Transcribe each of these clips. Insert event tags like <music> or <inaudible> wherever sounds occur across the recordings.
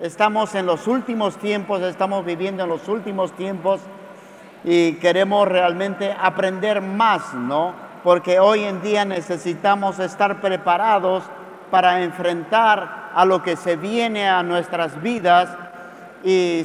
Estamos en los últimos tiempos, estamos viviendo en los últimos tiempos y queremos realmente aprender más, ¿no? Porque hoy en día necesitamos estar preparados para enfrentar a lo que se viene a nuestras vidas y,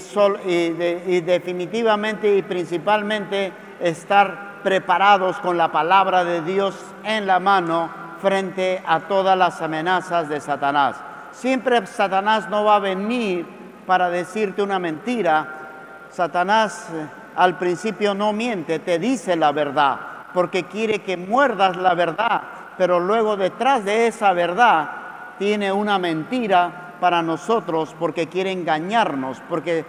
definitivamente y principalmente estar preparados con la palabra de Dios en la mano frente a todas las amenazas de Satanás. Siempre Satanás no va a venir para decirte una mentira. Satanás eh, al principio no miente, te dice la verdad, porque quiere que muerdas la verdad, pero luego detrás de esa verdad tiene una mentira para nosotros porque quiere engañarnos, porque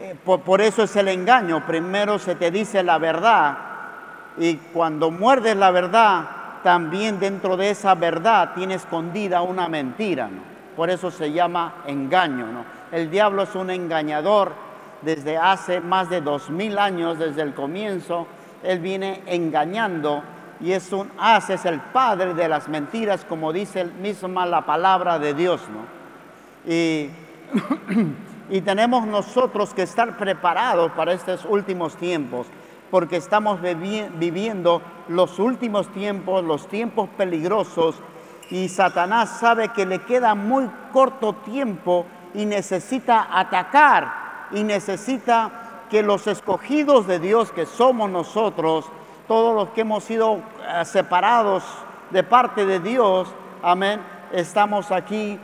eh, por, eso es el engaño. Primero se te dice la verdad y cuando muerdes la verdad, también dentro de esa verdad tiene escondida una mentira. Por eso se llama engaño. El diablo es un engañador desde hace más de dos mil años, desde el comienzo. Él viene engañando y es un as, es el padre de las mentiras, como dice misma la palabra de Dios. ¿no? Y <clears throat> Y tenemos nosotros que estar preparados para estos últimos tiempos, porque estamos viviendo los últimos tiempos, los tiempos peligrosos, y Satanás sabe que le queda muy corto tiempo y necesita atacar y necesita que los escogidos de Dios, que somos nosotros, todos los que hemos sido eh, separados de parte de Dios, amén, estamos aquí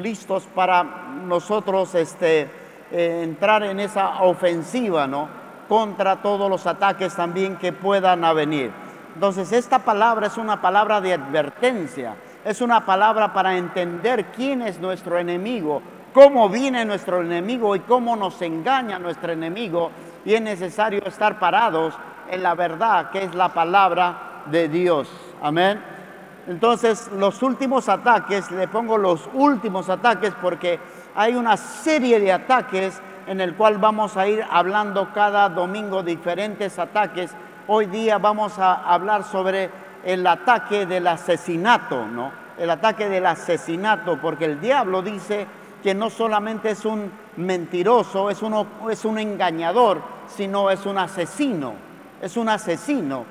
listos para nosotros este, eh, entrar en esa ofensiva, ¿no? Contra todos los ataques también que puedan venir. Entonces, esta palabra es una palabra de advertencia, es una palabra para entender quién es nuestro enemigo, cómo viene nuestro enemigo y cómo nos engaña nuestro enemigo. Y es necesario estar parados en la verdad, que es la palabra de Dios. Amén. Entonces, los últimos ataques, le pongo los últimos ataques porque hay una serie de ataques en el cual vamos a ir hablando cada domingo diferentes ataques. Hoy día vamos a hablar sobre el ataque del asesinato, ¿no? El ataque del asesinato, porque el diablo dice que no solamente es un mentiroso, es, es un engañador, sino es un asesino, es un asesino.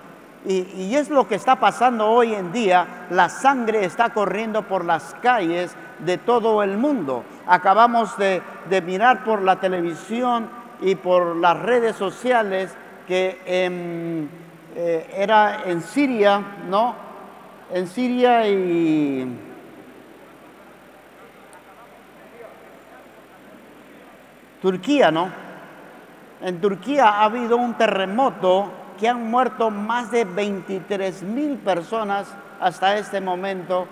Y, es lo que está pasando hoy en día. La sangre está corriendo por las calles de todo el mundo. Acabamos de, mirar por la televisión y por las redes sociales que eh, era en Siria, ¿no? En Siria y... Turquía, ¿no? En Turquía ha habido un terremoto que han muerto más de 23 mil personas hasta este momento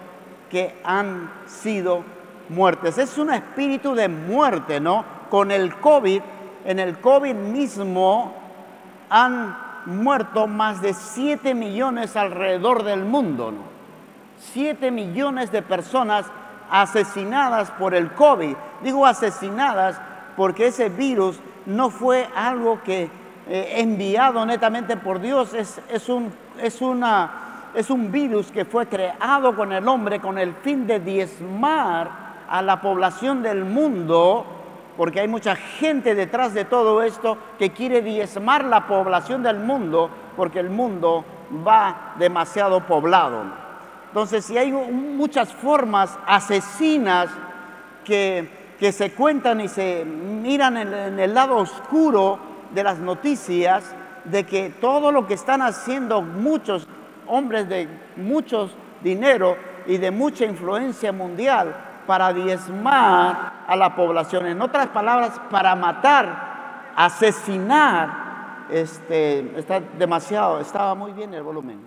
que han sido muertes. Es un espíritu de muerte, ¿no? Con el COVID, en el COVID mismo han muerto más de 7 millones alrededor del mundo, ¿no? 7 millones de personas asesinadas por el COVID. Digo asesinadas porque ese virus no fue algo que eh, enviado netamente por Dios, es, es, un, es, una, es un virus que fue creado con el hombre con el fin de diezmar a la población del mundo, porque hay mucha gente detrás de todo esto que quiere diezmar la población del mundo, porque el mundo va demasiado poblado. Entonces, si hay muchas formas asesinas que, que se cuentan y se miran en el lado oscuro de las noticias de que todo lo que están haciendo muchos hombres de mucho dinero y de mucha influencia mundial para diezmar a la población. En otras palabras, para matar, asesinar, este, está demasiado, estaba muy bien el volumen.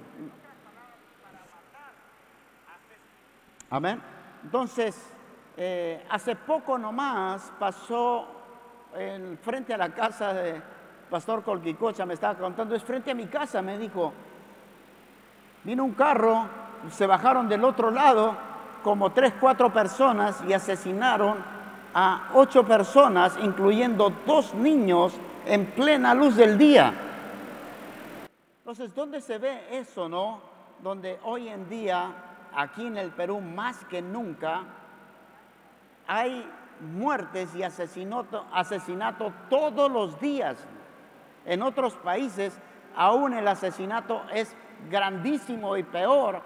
Amén. Entonces, eh, hace poco nomás pasó en frente a la casa de Pastor Colquicocha, me estaba contando, es frente a mi casa, me dijo. Vino un carro, se bajaron del otro lado como tres, cuatro personas y asesinaron a ocho personas, incluyendo dos niños, en plena luz del día. Entonces, ¿dónde se ve eso, no? Donde hoy en día, aquí en el Perú, más que nunca, hay muertes y asesinato, asesinato todos los días. En otros países aún el asesinato es grandísimo y peor.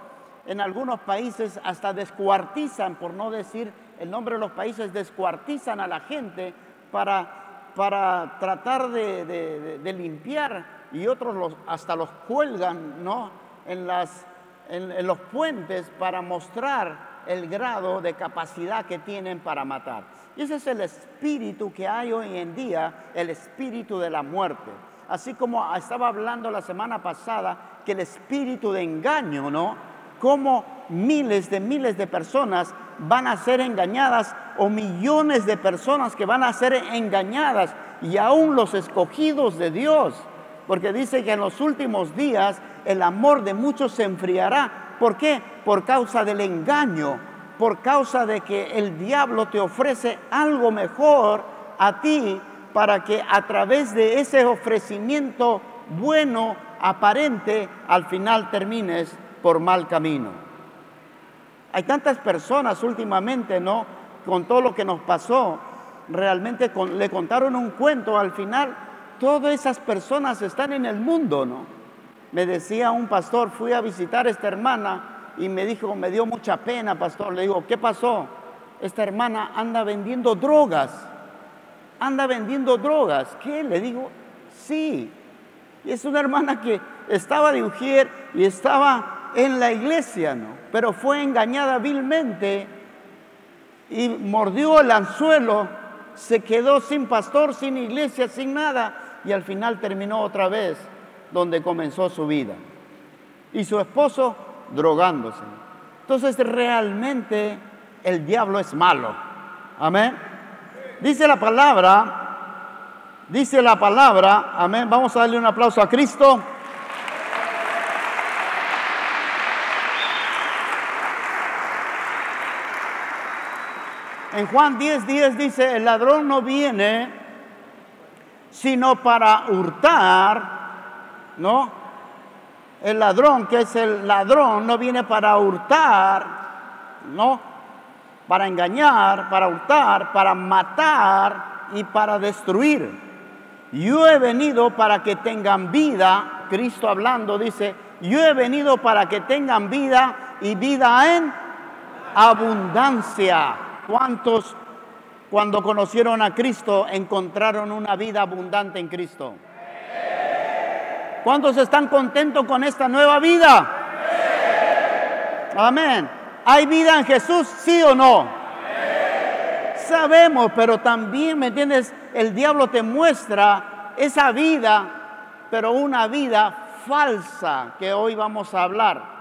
En algunos países hasta descuartizan, por no decir el nombre de los países, descuartizan a la gente para, para tratar de, limpiar y otros los, hasta los cuelgan ¿no? en, las, en los puentes para mostrar el grado de capacidad que tienen para matar. Y ese es el espíritu que hay hoy en día, el espíritu de la muerte. Así como estaba hablando la semana pasada que el espíritu de engaño, ¿no? Como miles de miles de personas van a ser engañadas o millones de personas que van a ser engañadas y aún los escogidos de Dios. Porque dice que en los últimos días el amor de muchos se enfriará. ¿Por qué? Por causa del engaño, por causa de que el diablo te ofrece algo mejor a ti para que a través de ese ofrecimiento bueno, aparente, al final termines por mal camino. Hay tantas personas últimamente, ¿no? Con todo lo que nos pasó, realmente le contaron un cuento, al final todas esas personas están en el mundo, ¿no? Me decía un pastor, fui a visitar a esta hermana y me dijo, me dio mucha pena, pastor. Le digo, ¿qué pasó? Esta hermana anda vendiendo drogas anda vendiendo drogas. ¿Qué? Le digo, sí. Y es una hermana que estaba de Ujier y estaba en la iglesia, ¿no? Pero fue engañada vilmente y mordió el anzuelo, se quedó sin pastor, sin iglesia, sin nada y al final terminó otra vez donde comenzó su vida. Y su esposo drogándose. Entonces realmente el diablo es malo. Amén. Dice la palabra, dice la palabra, amén, vamos a darle un aplauso a Cristo. En Juan 10, 10 dice, el ladrón no viene sino para hurtar, ¿no? El ladrón, que es el ladrón, no viene para hurtar, ¿no? para engañar, para hurtar, para matar y para destruir. Yo he venido para que tengan vida, Cristo hablando dice, yo he venido para que tengan vida y vida en abundancia. ¿Cuántos cuando conocieron a Cristo encontraron una vida abundante en Cristo? ¿Cuántos están contentos con esta nueva vida? Amén. ¿Hay vida en Jesús? ¿Sí o no? Sabemos, pero también, ¿me entiendes? El diablo te muestra esa vida, pero una vida falsa que hoy vamos a hablar.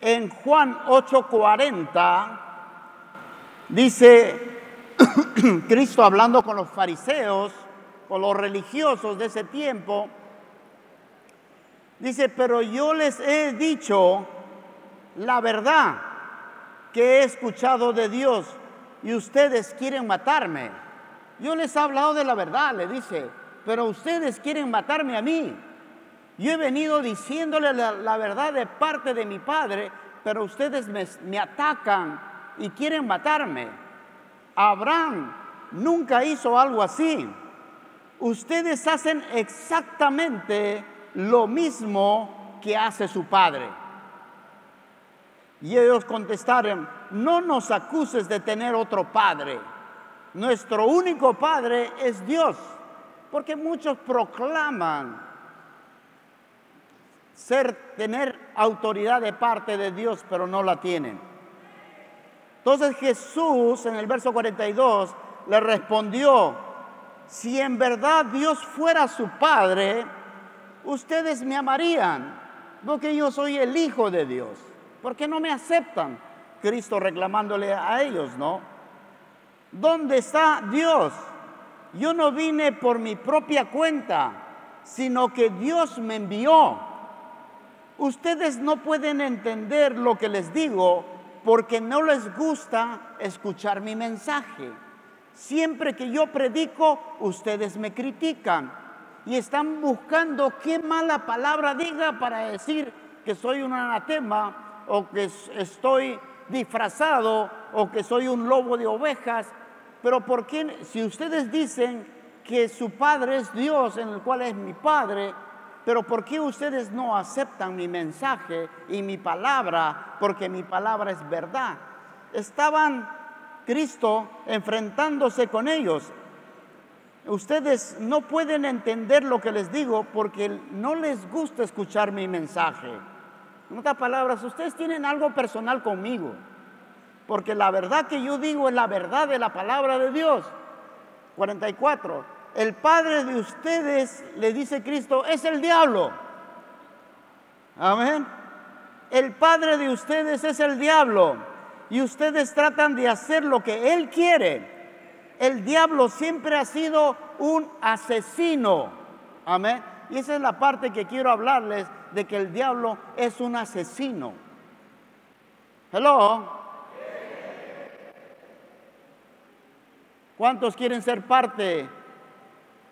En Juan 8:40 dice <clears throat> Cristo hablando con los fariseos, con los religiosos de ese tiempo, Dice, pero yo les he dicho la verdad que he escuchado de Dios y ustedes quieren matarme. Yo les he hablado de la verdad, le dice, pero ustedes quieren matarme a mí. Yo he venido diciéndole la, verdad de parte de mi Padre, pero ustedes me, atacan y quieren matarme. Abraham nunca hizo algo así. Ustedes hacen exactamente lo mismo que hace su padre. Y ellos contestaron, no nos acuses de tener otro padre. Nuestro único padre es Dios. Porque muchos proclaman ser, tener autoridad de parte de Dios, pero no la tienen. Entonces Jesús en el verso 42 le respondió, si en verdad Dios fuera su padre, ustedes me amarían, porque yo soy el Hijo de Dios. ¿Por qué no me aceptan? Cristo reclamándole a ellos, ¿no? ¿Dónde está Dios? Yo no vine por mi propia cuenta, sino que Dios me envió. Ustedes no pueden entender lo que les digo porque no les gusta escuchar mi mensaje. Siempre que yo predico, ustedes me critican y están buscando qué mala palabra diga para decir que soy un anatema o que estoy disfrazado o que soy un lobo de ovejas. Pero ¿por qué? Si ustedes dicen que su Padre es Dios, en el cual es mi Padre, pero ¿por qué ustedes no aceptan mi mensaje y mi palabra? Porque mi palabra es verdad. Estaban Cristo enfrentándose con ellos. Ustedes no pueden entender lo que les digo porque no les gusta escuchar mi mensaje. En otras palabras, ustedes tienen algo personal conmigo. Porque la verdad que yo digo es la verdad de la palabra de Dios. 44. El padre de ustedes, le dice Cristo, es el diablo. Amén. El padre de ustedes es el diablo. Y ustedes tratan de hacer lo que él quiere. El diablo siempre ha sido un asesino. Amén. Y esa es la parte que quiero hablarles de que el diablo es un asesino. Hello. ¿Cuántos quieren ser parte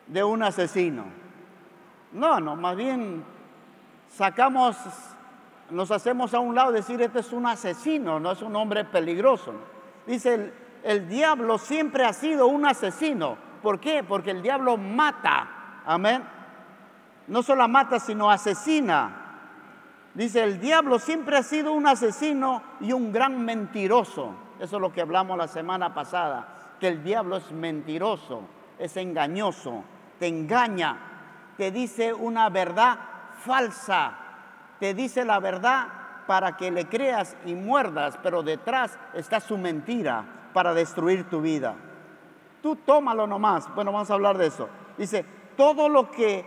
de un asesino? No, no, más bien sacamos, nos hacemos a un lado decir, este es un asesino, no es un hombre peligroso. Dice, el, el diablo siempre ha sido un asesino. ¿Por qué? Porque el diablo mata. Amén. No solo mata, sino asesina. Dice, el diablo siempre ha sido un asesino y un gran mentiroso. Eso es lo que hablamos la semana pasada, que el diablo es mentiroso, es engañoso, te engaña, te dice una verdad falsa, te dice la verdad para que le creas y muerdas, pero detrás está su mentira para destruir tu vida. Tú tómalo nomás. Bueno, vamos a hablar de eso. Dice, todo lo que,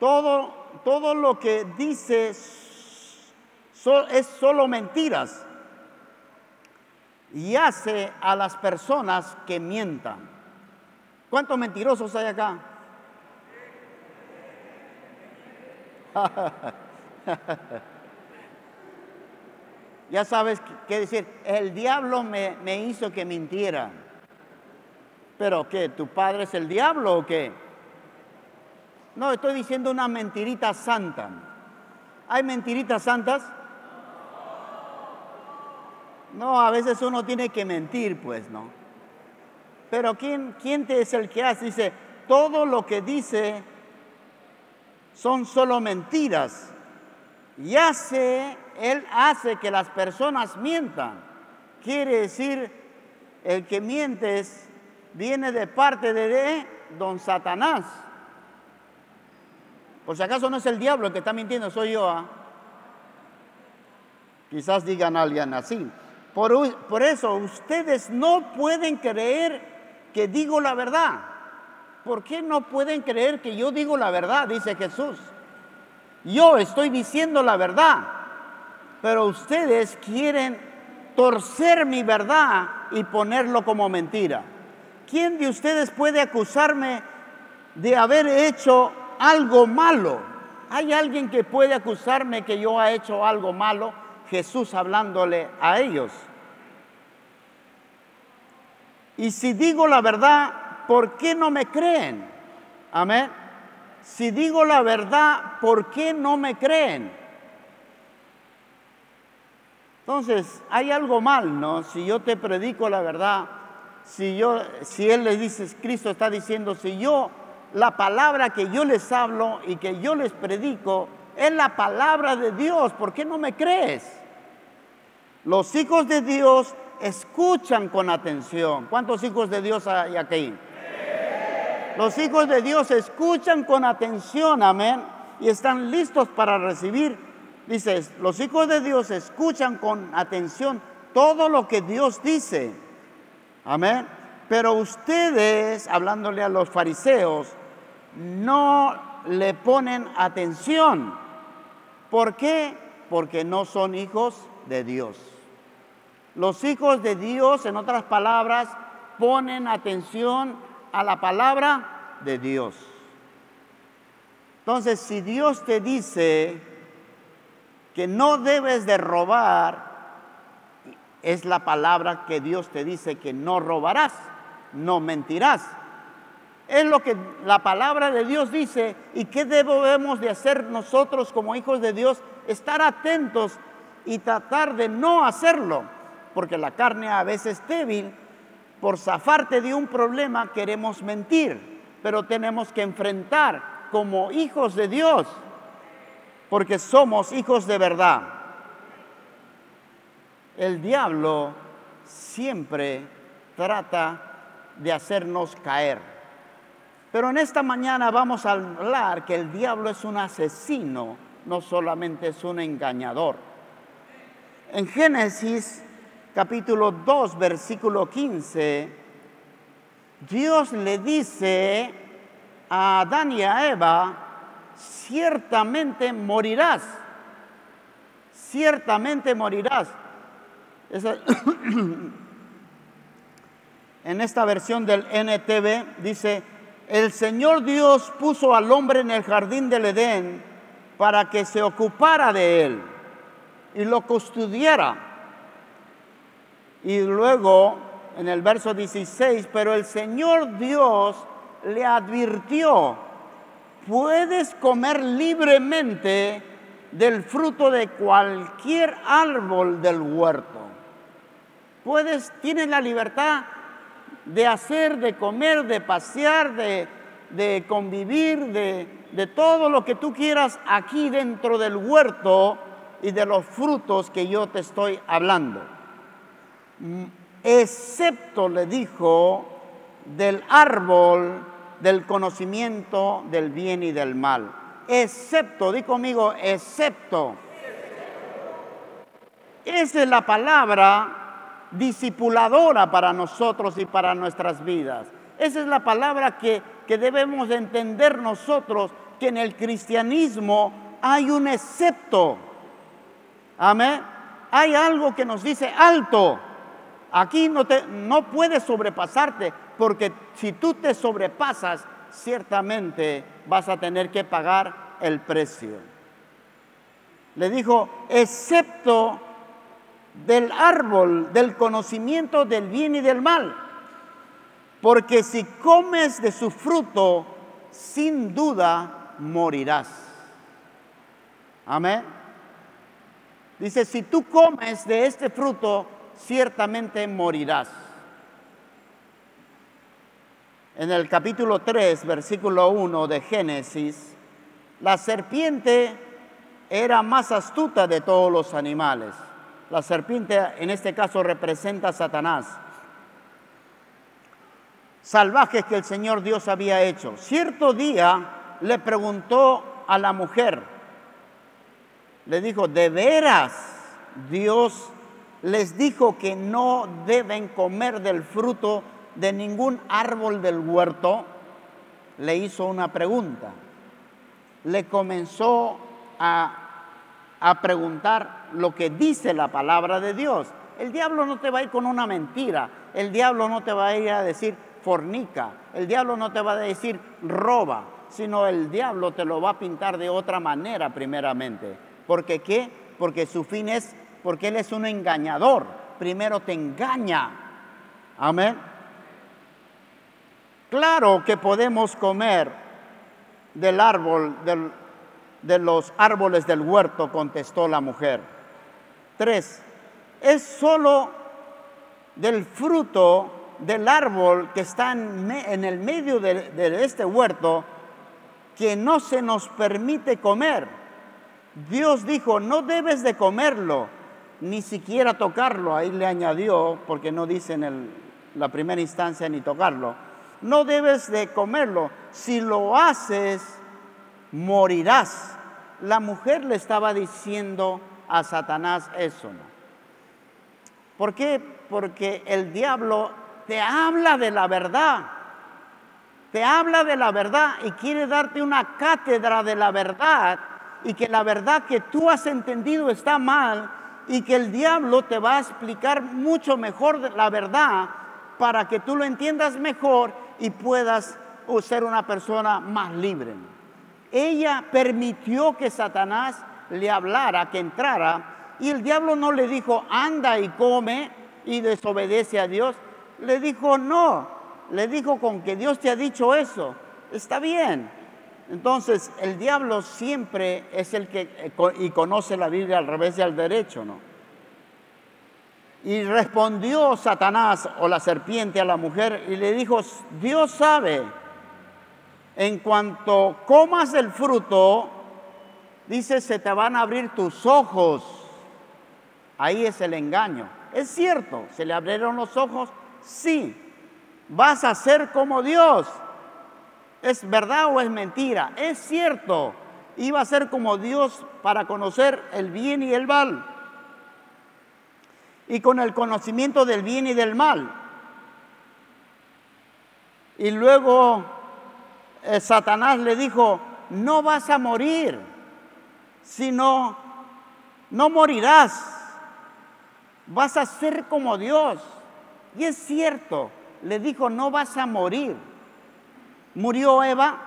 todo, todo lo que dice es solo mentiras y hace a las personas que mientan. ¿Cuántos mentirosos hay acá? <laughs> ya sabes qué decir. El diablo me, me hizo que mintiera. ¿Pero qué? ¿Tu padre es el diablo o qué? No, estoy diciendo una mentirita santa. ¿Hay mentiritas santas? No, a veces uno tiene que mentir, pues, ¿no? Pero ¿quién, quién es el que hace? Dice, todo lo que dice son solo mentiras. Y hace, él hace que las personas mientan. Quiere decir, el que miente es viene de parte de, don Satanás. Por si acaso no es el diablo el que está mintiendo, soy yo. ¿ah? Quizás digan alguien así. Por, por eso ustedes no pueden creer que digo la verdad. ¿Por qué no pueden creer que yo digo la verdad? Dice Jesús. Yo estoy diciendo la verdad, pero ustedes quieren torcer mi verdad y ponerlo como mentira. ¿quién de ustedes puede acusarme de haber hecho algo malo? ¿Hay alguien que puede acusarme que yo he hecho algo malo? Jesús hablándole a ellos. Y si digo la verdad, ¿por qué no me creen? Amén. Si digo la verdad, ¿por qué no me creen? Entonces, hay algo mal, ¿no? Si yo te predico la verdad, si yo, si Él les dice, Cristo está diciendo, si yo, la palabra que yo les hablo y que yo les predico, es la palabra de Dios, ¿por qué no me crees? Los hijos de Dios escuchan con atención. ¿Cuántos hijos de Dios hay aquí? Los hijos de Dios escuchan con atención, amén, y están listos para recibir. Dices, los hijos de Dios escuchan con atención todo lo que Dios dice. Amén. Pero ustedes, hablándole a los fariseos, no le ponen atención. ¿Por qué? Porque no son hijos de Dios. Los hijos de Dios, en otras palabras, ponen atención a la palabra de Dios. Entonces, si Dios te dice que no debes de robar, es la palabra que Dios te dice que no robarás, no mentirás. Es lo que la palabra de Dios dice y qué debemos de hacer nosotros como hijos de Dios, estar atentos y tratar de no hacerlo. Porque la carne a veces es débil, por zafarte de un problema queremos mentir, pero tenemos que enfrentar como hijos de Dios, porque somos hijos de verdad. El diablo siempre trata de hacernos caer. Pero en esta mañana vamos a hablar que el diablo es un asesino, no solamente es un engañador. En Génesis capítulo 2, versículo 15, Dios le dice a Adán y a Eva, ciertamente morirás, ciertamente morirás. <coughs> en esta versión del NTV dice, el Señor Dios puso al hombre en el jardín del Edén para que se ocupara de él y lo custodiara. Y luego en el verso 16, pero el Señor Dios le advirtió, puedes comer libremente del fruto de cualquier árbol del huerto. Puedes, tienes la libertad de hacer, de comer, de pasear, de, convivir, de, de todo lo que tú quieras aquí dentro del huerto y de los frutos que yo te estoy hablando. Excepto, le dijo, del árbol del conocimiento del bien y del mal. Excepto, di conmigo, excepto. Esa es la palabra disipuladora para nosotros y para nuestras vidas. Esa es la palabra que, que debemos entender nosotros, que en el cristianismo hay un excepto. Amén. Hay algo que nos dice alto. Aquí no, te, no puedes sobrepasarte porque si tú te sobrepasas, ciertamente vas a tener que pagar el precio. Le dijo, excepto del árbol del conocimiento del bien y del mal, porque si comes de su fruto, sin duda morirás. Amén. Dice, si tú comes de este fruto, ciertamente morirás. En el capítulo 3, versículo 1 de Génesis, la serpiente era más astuta de todos los animales. La serpiente en este caso representa a Satanás. Salvajes que el Señor Dios había hecho. Cierto día le preguntó a la mujer, le dijo, ¿de veras Dios les dijo que no deben comer del fruto de ningún árbol del huerto, le hizo una pregunta. Le comenzó a, a preguntar lo que dice la palabra de Dios. El diablo no te va a ir con una mentira. El diablo no te va a ir a decir fornica. El diablo no te va a decir roba, sino el diablo te lo va a pintar de otra manera primeramente. ¿Porque qué? Porque su fin es porque Él es un engañador. Primero te engaña. Amén. Claro que podemos comer del árbol, de los árboles del huerto, contestó la mujer. Tres, es solo del fruto del árbol que está en, el medio de este huerto que no se nos permite comer. Dios dijo, no debes de comerlo, ni siquiera tocarlo. Ahí le añadió, porque no dice en la primera instancia ni tocarlo. No debes de comerlo. Si lo haces, morirás. La mujer le estaba diciendo a Satanás eso. ¿Por qué? Porque el diablo te habla de la verdad. Te habla de la verdad y quiere darte una cátedra de la verdad y que la verdad que tú has entendido está mal y que el diablo te va a explicar mucho mejor la verdad para que tú lo entiendas mejor y puedas ser una persona más libre. Ella permitió que Satanás le hablara, que entrara, y el diablo no le dijo, anda y come y desobedece a Dios. Le dijo, no, le dijo con que Dios te ha dicho eso, está bien. Entonces, el diablo siempre es el que, eh, y conoce la Biblia al revés y al derecho, ¿no? Y respondió Satanás o la serpiente a la mujer y le dijo, Dios sabe, en cuanto comas el fruto, dice, se te van a abrir tus ojos. Ahí es el engaño. Es cierto, ¿se le abrieron los ojos? Sí. Vas a ser como Dios. ¿Es verdad o es mentira? Es cierto. Iba a ser como Dios para conocer el bien y el mal y con el conocimiento del bien y del mal. Y luego eh, Satanás le dijo, no vas a morir, sino no morirás, vas a ser como Dios. Y es cierto, le dijo, no vas a morir. ¿Murió Eva?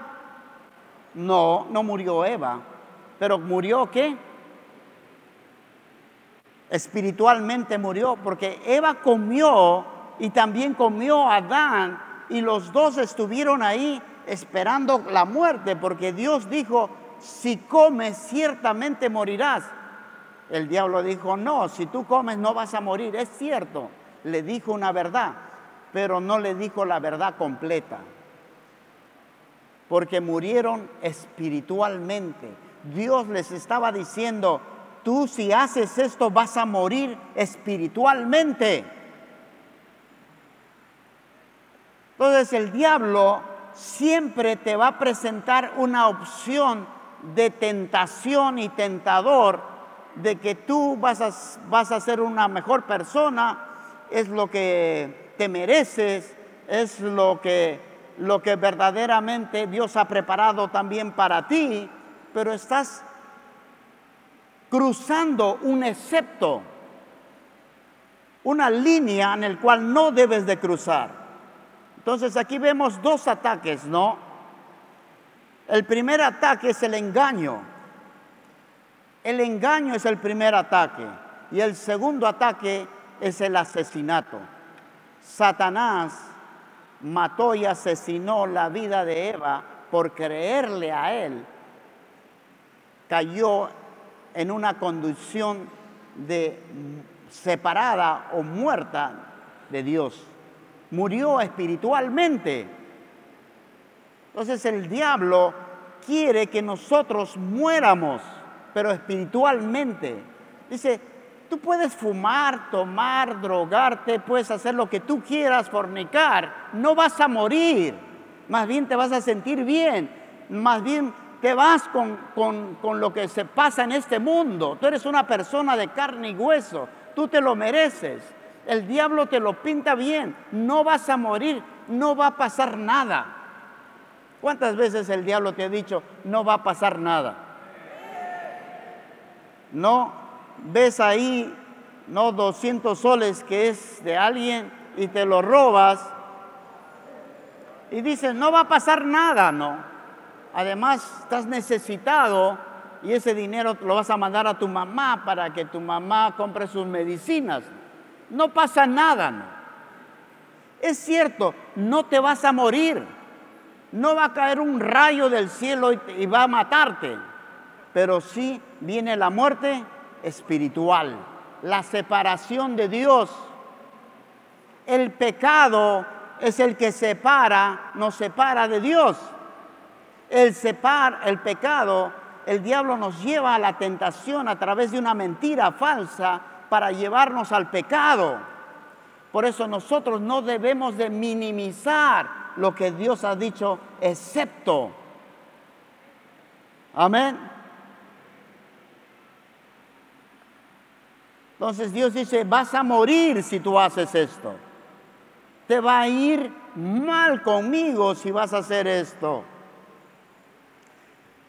No, no murió Eva. Pero murió qué? espiritualmente murió, porque Eva comió y también comió Adán y los dos estuvieron ahí esperando la muerte, porque Dios dijo, si comes ciertamente morirás. El diablo dijo, no, si tú comes no vas a morir, es cierto, le dijo una verdad, pero no le dijo la verdad completa, porque murieron espiritualmente. Dios les estaba diciendo, tú si haces esto vas a morir espiritualmente. Entonces el diablo siempre te va a presentar una opción de tentación y tentador de que tú vas a, vas a ser una mejor persona, es lo que te mereces, es lo que, lo que verdaderamente Dios ha preparado también para ti, pero estás cruzando un excepto, una línea en el cual no debes de cruzar. Entonces aquí vemos dos ataques, ¿no? El primer ataque es el engaño. El engaño es el primer ataque y el segundo ataque es el asesinato. Satanás mató y asesinó la vida de Eva por creerle a él. Cayó en una condición de separada o muerta de Dios. Murió espiritualmente. Entonces el diablo quiere que nosotros muéramos, pero espiritualmente. Dice, tú puedes fumar, tomar, drogarte, puedes hacer lo que tú quieras, fornicar, no vas a morir, más bien te vas a sentir bien, más bien te vas con, lo que se pasa en este mundo. Tú eres una persona de carne y hueso, tú te lo mereces. El diablo te lo pinta bien, no vas a morir, no va a pasar nada. ¿Cuántas veces el diablo te ha dicho, no va a pasar nada? No, ves ahí, no 200 soles que es de alguien y te lo robas y dices, no va a pasar nada, no. Además, estás necesitado y ese dinero lo vas a mandar a tu mamá para que tu mamá compre sus medicinas. No pasa nada. ¿no? Es cierto, no te vas a morir. No va a caer un rayo del cielo y, va a matarte. Pero sí viene la muerte espiritual, la separación de Dios. El pecado es el que separa, nos separa de Dios el separ, el pecado, el diablo nos lleva a la tentación a través de una mentira falsa para llevarnos al pecado. Por eso nosotros no debemos de minimizar lo que Dios ha dicho, excepto. Amén. Entonces Dios dice, vas a morir si tú haces esto. Te va a ir mal conmigo si vas a hacer esto.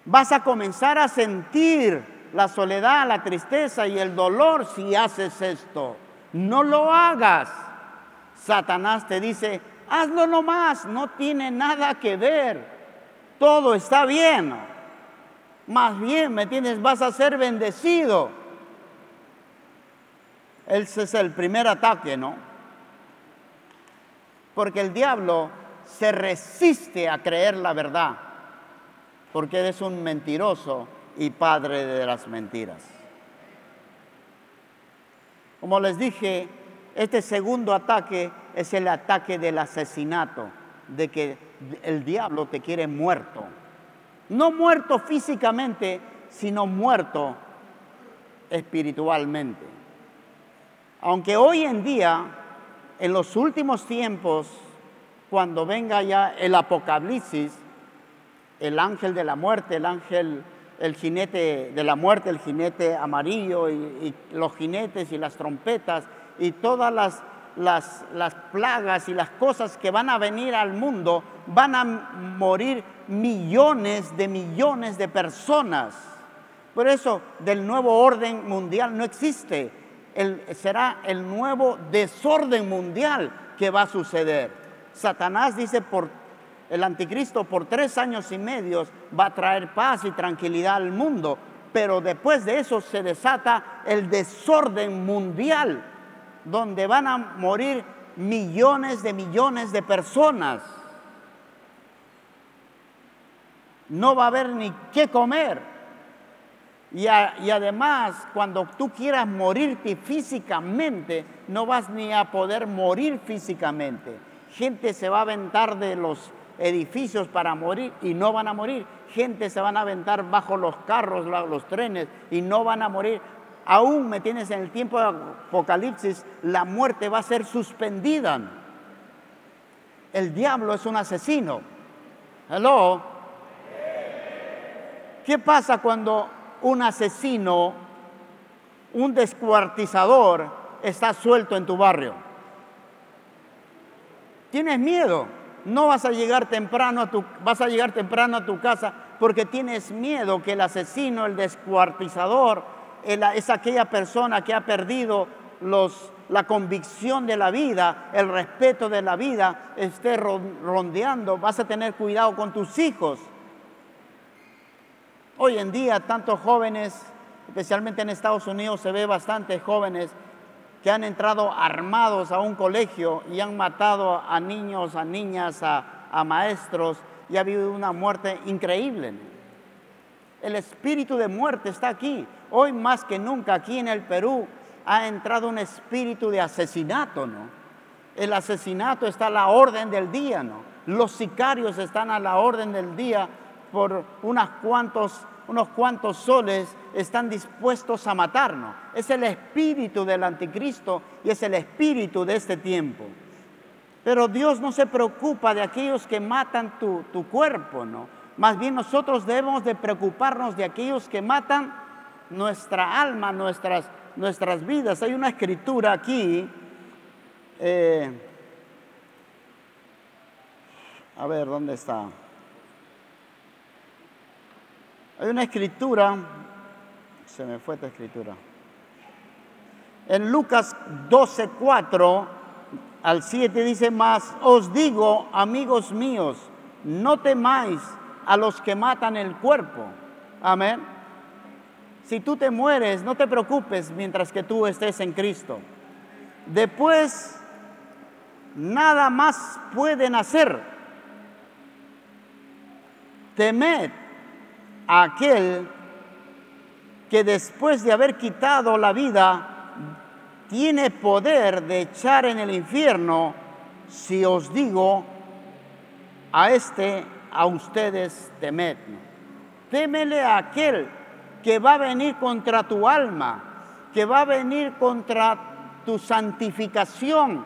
Vas a comenzar a sentir la soledad, la tristeza y el dolor si haces esto. No lo hagas. Satanás te dice, hazlo nomás, no tiene nada que ver. Todo está bien. Más bien, ¿me entiendes? Vas a ser bendecido. Ese es el primer ataque, ¿no? Porque el diablo se resiste a creer la verdad porque eres un mentiroso y padre de las mentiras. Como les dije, Este segundo ataque es el ataque del asesinato, de que el diablo te quiere muerto. No muerto físicamente, sino muerto espiritualmente. Aunque hoy en día, en los últimos tiempos, cuando venga ya el apocalipsis, el ángel de la muerte, el ángel, el jinete de la muerte, el jinete amarillo y, los jinetes y las trompetas y todas las, las, las plagas y las cosas que van a venir al mundo, van a morir millones de millones de personas. Por eso del nuevo orden mundial no existe. Será el nuevo desorden mundial que va a suceder. Satanás dice por el anticristo por tres años y medio va a traer paz y tranquilidad al mundo, pero después de eso se desata el desorden mundial, donde van a morir millones de millones de personas. No va a haber ni qué comer. Y, además, cuando tú quieras morirte físicamente, no vas ni a poder morir físicamente. Gente se va a aventar de los edificios para morir y no van a morir. Gente se van a aventar bajo los carros, los trenes y no van a morir. Aún me tienes en el tiempo de Apocalipsis, la muerte va a ser suspendida. El diablo es un asesino. Hello. ¿Qué pasa cuando un asesino, un descuartizador está suelto en tu barrio? Tienes miedo no vas a llegar temprano a tu, vas a llegar temprano a tu casa porque tienes miedo que el asesino, el descuartizador, es aquella persona que ha perdido la convicción de la vida, el respeto de la vida, esté rondeando. Vas a tener cuidado con tus hijos. Hoy en día, tantos jóvenes, especialmente en Estados Unidos, se ve bastantes jóvenes que han entrado armados a un colegio y han matado a niños, a niñas, a, maestros y ha habido una muerte increíble. El espíritu de muerte está aquí. Hoy más que nunca aquí en el Perú ha entrado un espíritu de asesinato, ¿no? El asesinato está a la orden del día, ¿no? Los sicarios están a la orden del día por unas cuantos unos cuantos soles están dispuestos a matarnos. Es el espíritu del anticristo y es el espíritu de este tiempo. Pero Dios no se preocupa de aquellos que matan tu, cuerpo, ¿no? Más bien nosotros debemos de preocuparnos de aquellos que matan nuestra alma, nuestras, nuestras vidas. Hay una escritura aquí. Eh, a ver, ¿dónde está? Hay una escritura, se me fue esta escritura. En Lucas 12, 4 al 7 dice más, os digo, amigos míos, no temáis a los que matan el cuerpo. Amén. Si tú te mueres, no te preocupes mientras que tú estés en Cristo. Después, nada más pueden hacer. Temed aquel que después de haber quitado la vida tiene poder de echar en el infierno, si os digo, a este, a ustedes temed. Témele a aquel que va a venir contra tu alma, que va a venir contra tu santificación,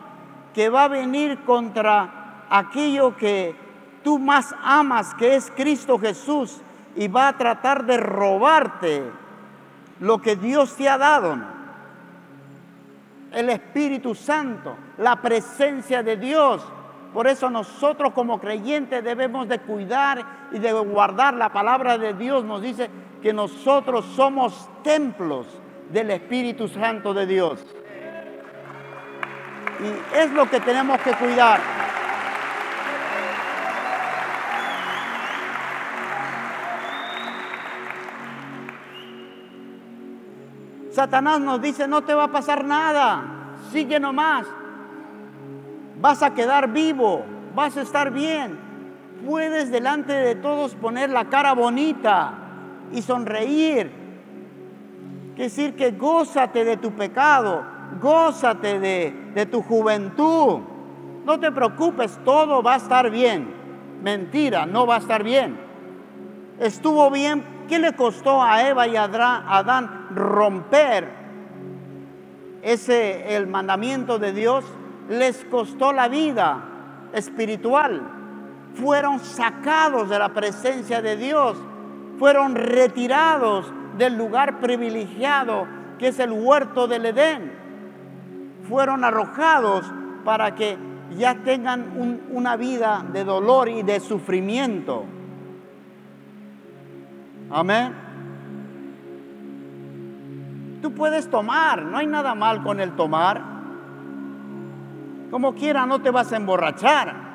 que va a venir contra aquello que tú más amas, que es Cristo Jesús, y va a tratar de robarte lo que Dios te ha dado. El Espíritu Santo, la presencia de Dios. Por eso nosotros como creyentes debemos de cuidar y de guardar la palabra de Dios. Nos dice que nosotros somos templos del Espíritu Santo de Dios. Y es lo que tenemos que cuidar. Satanás nos dice, no te va a pasar nada, sigue nomás. Vas a quedar vivo, vas a estar bien. Puedes delante de todos poner la cara bonita y sonreír. Es decir, que gózate de tu pecado, gózate de, de tu juventud. No te preocupes, todo va a estar bien. Mentira, no va a estar bien. Estuvo bien. ¿Qué le costó a Eva y a Adán romper ese el mandamiento de Dios? Les costó la vida espiritual. Fueron sacados de la presencia de Dios. Fueron retirados del lugar privilegiado que es el huerto del Edén. Fueron arrojados para que ya tengan una vida de dolor y de sufrimiento. Amén. Tú puedes tomar, no hay nada mal con el tomar. Como quiera, no te vas a emborrachar.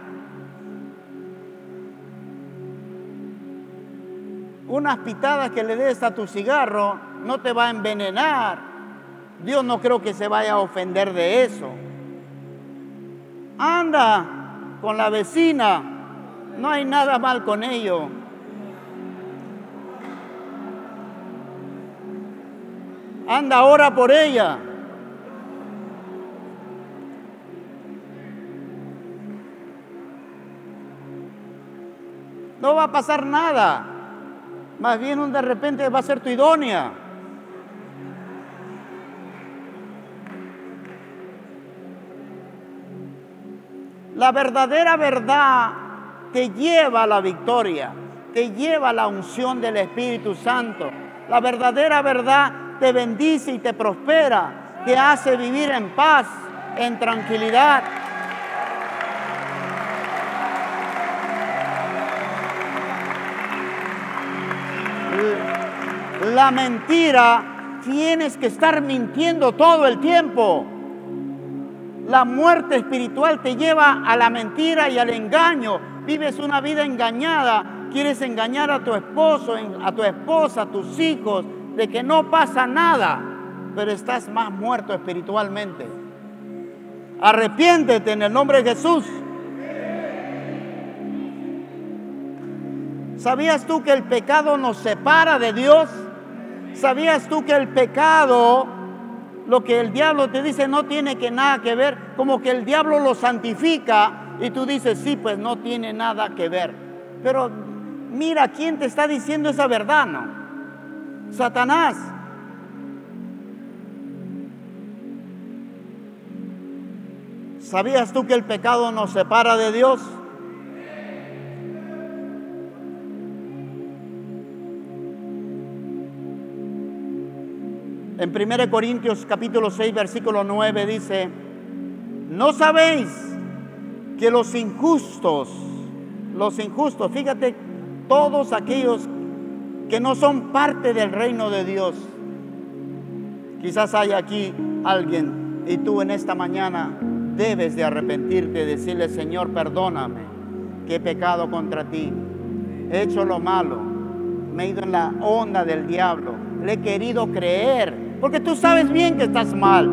Unas pitadas que le des a tu cigarro no te va a envenenar. Dios no creo que se vaya a ofender de eso. Anda con la vecina, no hay nada mal con ello. Anda ahora por ella. No va a pasar nada. Más bien un de repente va a ser tu idónea. La verdadera verdad te lleva a la victoria, te lleva a la unción del Espíritu Santo. La verdadera verdad te bendice y te prospera, te hace vivir en paz, en tranquilidad. La mentira, tienes que estar mintiendo todo el tiempo. La muerte espiritual te lleva a la mentira y al engaño. Vives una vida engañada. Quieres engañar a tu esposo, a tu esposa, a tus hijos, de que no pasa nada, pero estás más muerto espiritualmente. Arrepiéntete en el nombre de Jesús. ¿Sabías tú que el pecado nos separa de Dios? ¿Sabías tú que el pecado lo que el diablo te dice no tiene que nada que ver, como que el diablo lo santifica y tú dices, sí, pues no tiene nada que ver. Pero mira, ¿quién te está diciendo esa verdad? No? Satanás. ¿Sabías tú que el pecado nos separa de Dios? En 1 Corintios capítulo 6 versículo 9 dice, ¿no sabéis que los injustos, los injustos, fíjate, todos aquellos que no son parte del reino de Dios, quizás hay aquí alguien y tú en esta mañana debes de arrepentirte, decirle, Señor, perdóname, que he pecado contra ti, he hecho lo malo, me he ido en la onda del diablo, le he querido creer porque tú sabes bien que estás mal,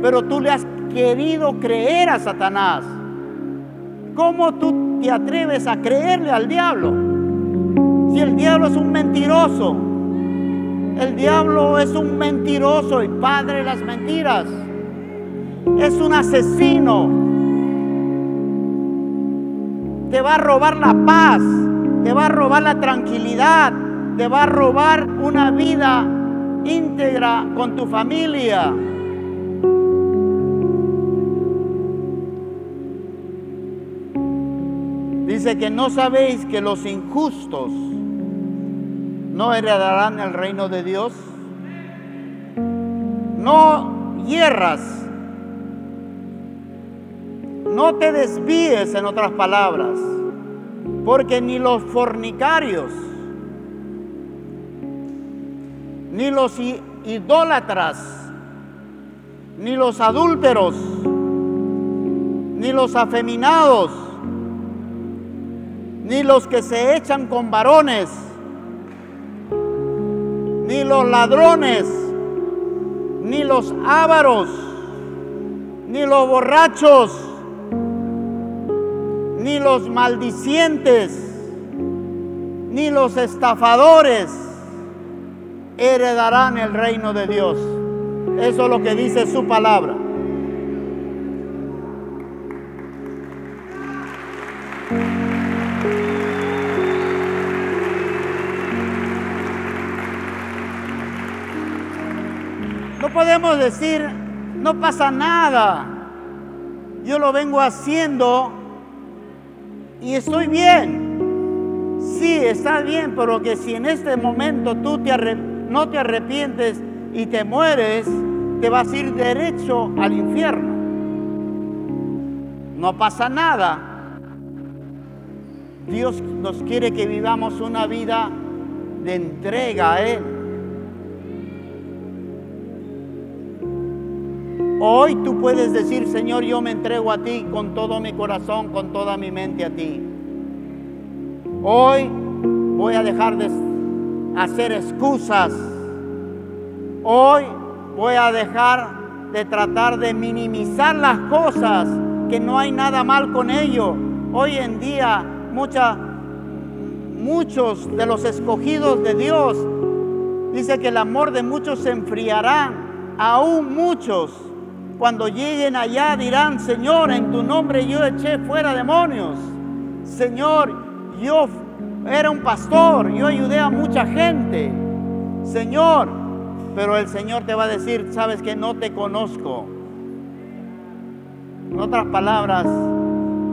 pero tú le has querido creer a Satanás. ¿Cómo tú te atreves a creerle al diablo? Si el diablo es un mentiroso, el diablo es un mentiroso y padre de las mentiras. Es un asesino. Te va a robar la paz, te va a robar la tranquilidad, te va a robar una vida íntegra con tu familia. Dice que no sabéis que los injustos no heredarán el reino de Dios. No hierras. No te desvíes en otras palabras. Porque ni los fornicarios, ni los idólatras, ni los adúlteros, ni los afeminados, ni los que se echan con varones, ni los ladrones, ni los ávaros, ni los borrachos, ni los maldicientes, ni los estafadores heredarán el reino de Dios. Eso es lo que dice su palabra. Podemos decir, no pasa nada. Yo lo vengo haciendo y estoy bien. Sí, está bien, pero que si en este momento tú te no te arrepientes y te mueres, te vas a ir derecho al infierno. No pasa nada. Dios nos quiere que vivamos una vida de entrega a Él. Hoy tú puedes decir, Señor, yo me entrego a ti con todo mi corazón, con toda mi mente a ti. Hoy voy a dejar de hacer excusas. Hoy voy a dejar de tratar de minimizar las cosas, que no hay nada mal con ello. Hoy en día muchos de los escogidos de Dios dice que el amor de muchos se enfriará, aún muchos cuando lleguen allá dirán, Señor, en tu nombre yo eché fuera demonios. Señor, yo era un pastor, yo ayudé a mucha gente. Señor, pero el Señor te va a decir, sabes que no te conozco. En otras palabras,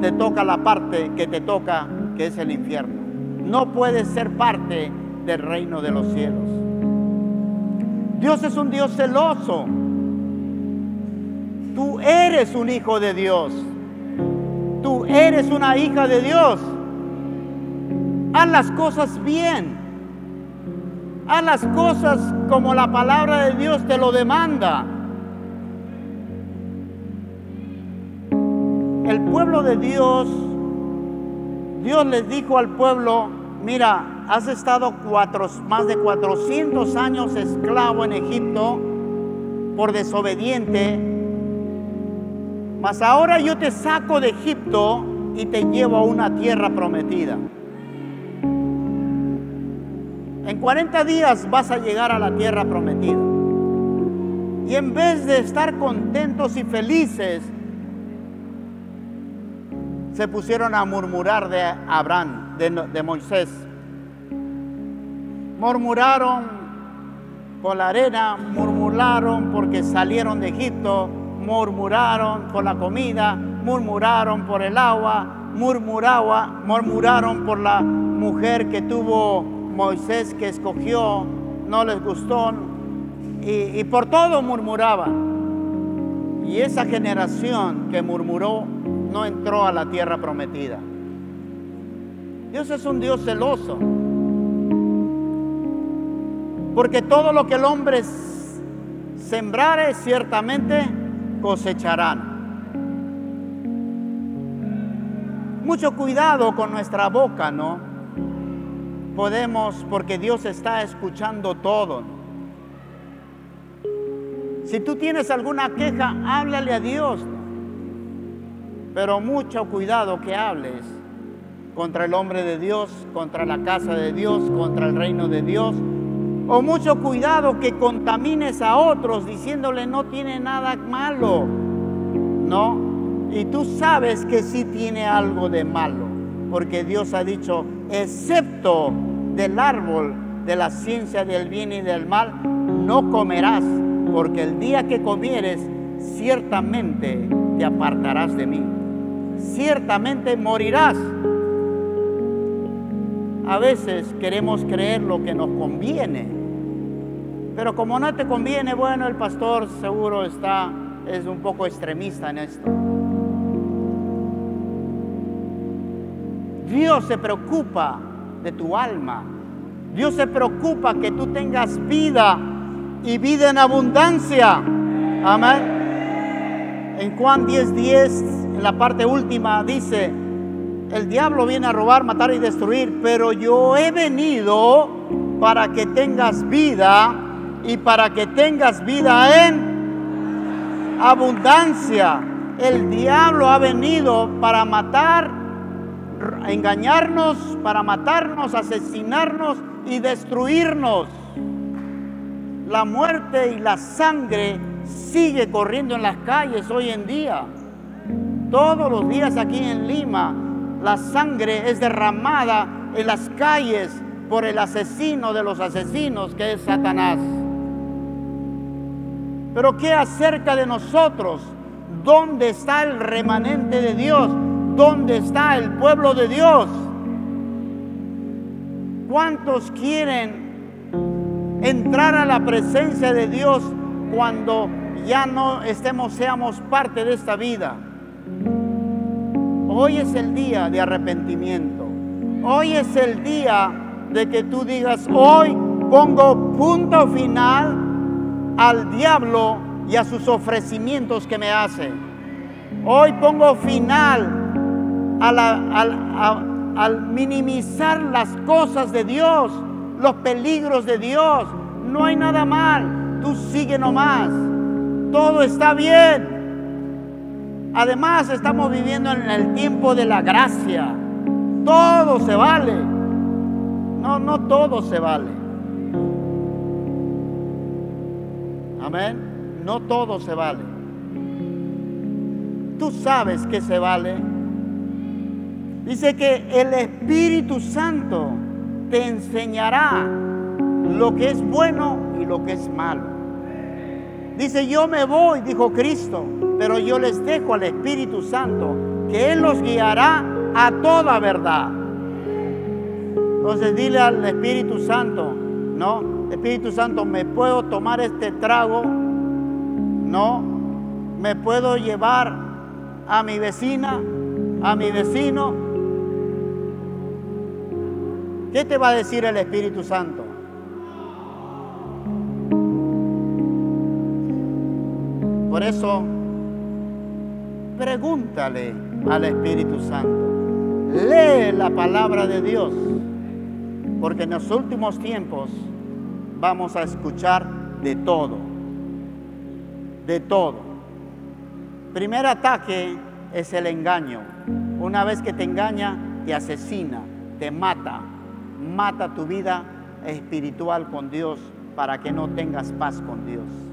te toca la parte que te toca, que es el infierno. No puedes ser parte del reino de los cielos. Dios es un Dios celoso. Tú eres un hijo de Dios. Tú eres una hija de Dios. Haz las cosas bien. Haz las cosas como la palabra de Dios te lo demanda. El pueblo de Dios, Dios les dijo al pueblo, mira, has estado más de 400 años esclavo en Egipto por desobediente mas ahora yo te saco de Egipto y te llevo a una tierra prometida. En 40 días vas a llegar a la tierra prometida. Y en vez de estar contentos y felices, se pusieron a murmurar de Abraham, de, Moisés. Murmuraron por la arena, murmuraron porque salieron de Egipto, murmuraron por la comida, murmuraron por el agua, murmuraron, murmuraron por la mujer que tuvo Moisés que escogió, no les gustó, y, y por todo murmuraban. Y esa generación que murmuró no entró a la tierra prometida. Dios es un Dios celoso. Porque todo lo que el hombre sembrare ciertamente cosecharán. Mucho cuidado con nuestra boca, ¿no? Podemos, porque Dios está escuchando todo. Si tú tienes alguna queja, háblale a Dios. Pero mucho cuidado que hables contra el hombre de Dios, contra la casa de Dios, contra el reino de Dios, o mucho cuidado que contamines a otros diciéndole no tiene nada malo. No. Y tú sabes que sí tiene algo de malo. Porque Dios ha dicho, excepto del árbol de la ciencia del bien y del mal, no comerás. Porque el día que comieres, ciertamente te apartarás de mí. Ciertamente morirás. A veces queremos creer lo que nos conviene, pero como no te conviene, bueno, el pastor seguro está, es un poco extremista en esto. Dios se preocupa de tu alma. Dios se preocupa que tú tengas vida y vida en abundancia. Amén. En Juan 10:10, 10, en la parte última, dice, el diablo viene a robar, matar y destruir, pero yo he venido para que tengas vida y para que tengas vida en abundancia. El diablo ha venido para matar, engañarnos, para matarnos, asesinarnos y destruirnos. la muerte y la sangre sigue corriendo en las calles hoy en día. Todos los días aquí en Lima la sangre es derramada en las calles por el asesino de los asesinos que es Satanás. Pero ¿qué acerca de nosotros? ¿Dónde está el remanente de Dios? ¿Dónde está el pueblo de Dios? ¿Cuántos quieren entrar a la presencia de Dios cuando ya no estemos, seamos parte de esta vida? Hoy es el día de arrepentimiento. Hoy es el día de que tú digas, hoy pongo punto final al diablo y a sus ofrecimientos que me hace. Hoy pongo final al minimizar las cosas de Dios, los peligros de Dios. No hay nada mal, tú sigue nomás. Todo está bien. Además estamos viviendo en el tiempo de la gracia. Todo se vale. No, no todo se vale. Amén. No todo se vale. Tú sabes que se vale. Dice que el Espíritu Santo te enseñará lo que es bueno y lo que es malo. Dice, yo me voy, dijo Cristo, pero yo les dejo al Espíritu Santo, que Él los guiará a toda verdad. Entonces dile al Espíritu Santo, ¿no? Espíritu Santo, ¿me puedo tomar este trago? No. ¿Me puedo llevar a mi vecina, a mi vecino? ¿Qué te va a decir el Espíritu Santo? Por eso, pregúntale al Espíritu Santo. Lee la palabra de Dios, porque en los últimos tiempos vamos a escuchar de todo, de todo. Primer ataque es el engaño. Una vez que te engaña, te asesina, te mata, mata tu vida espiritual con Dios para que no tengas paz con Dios.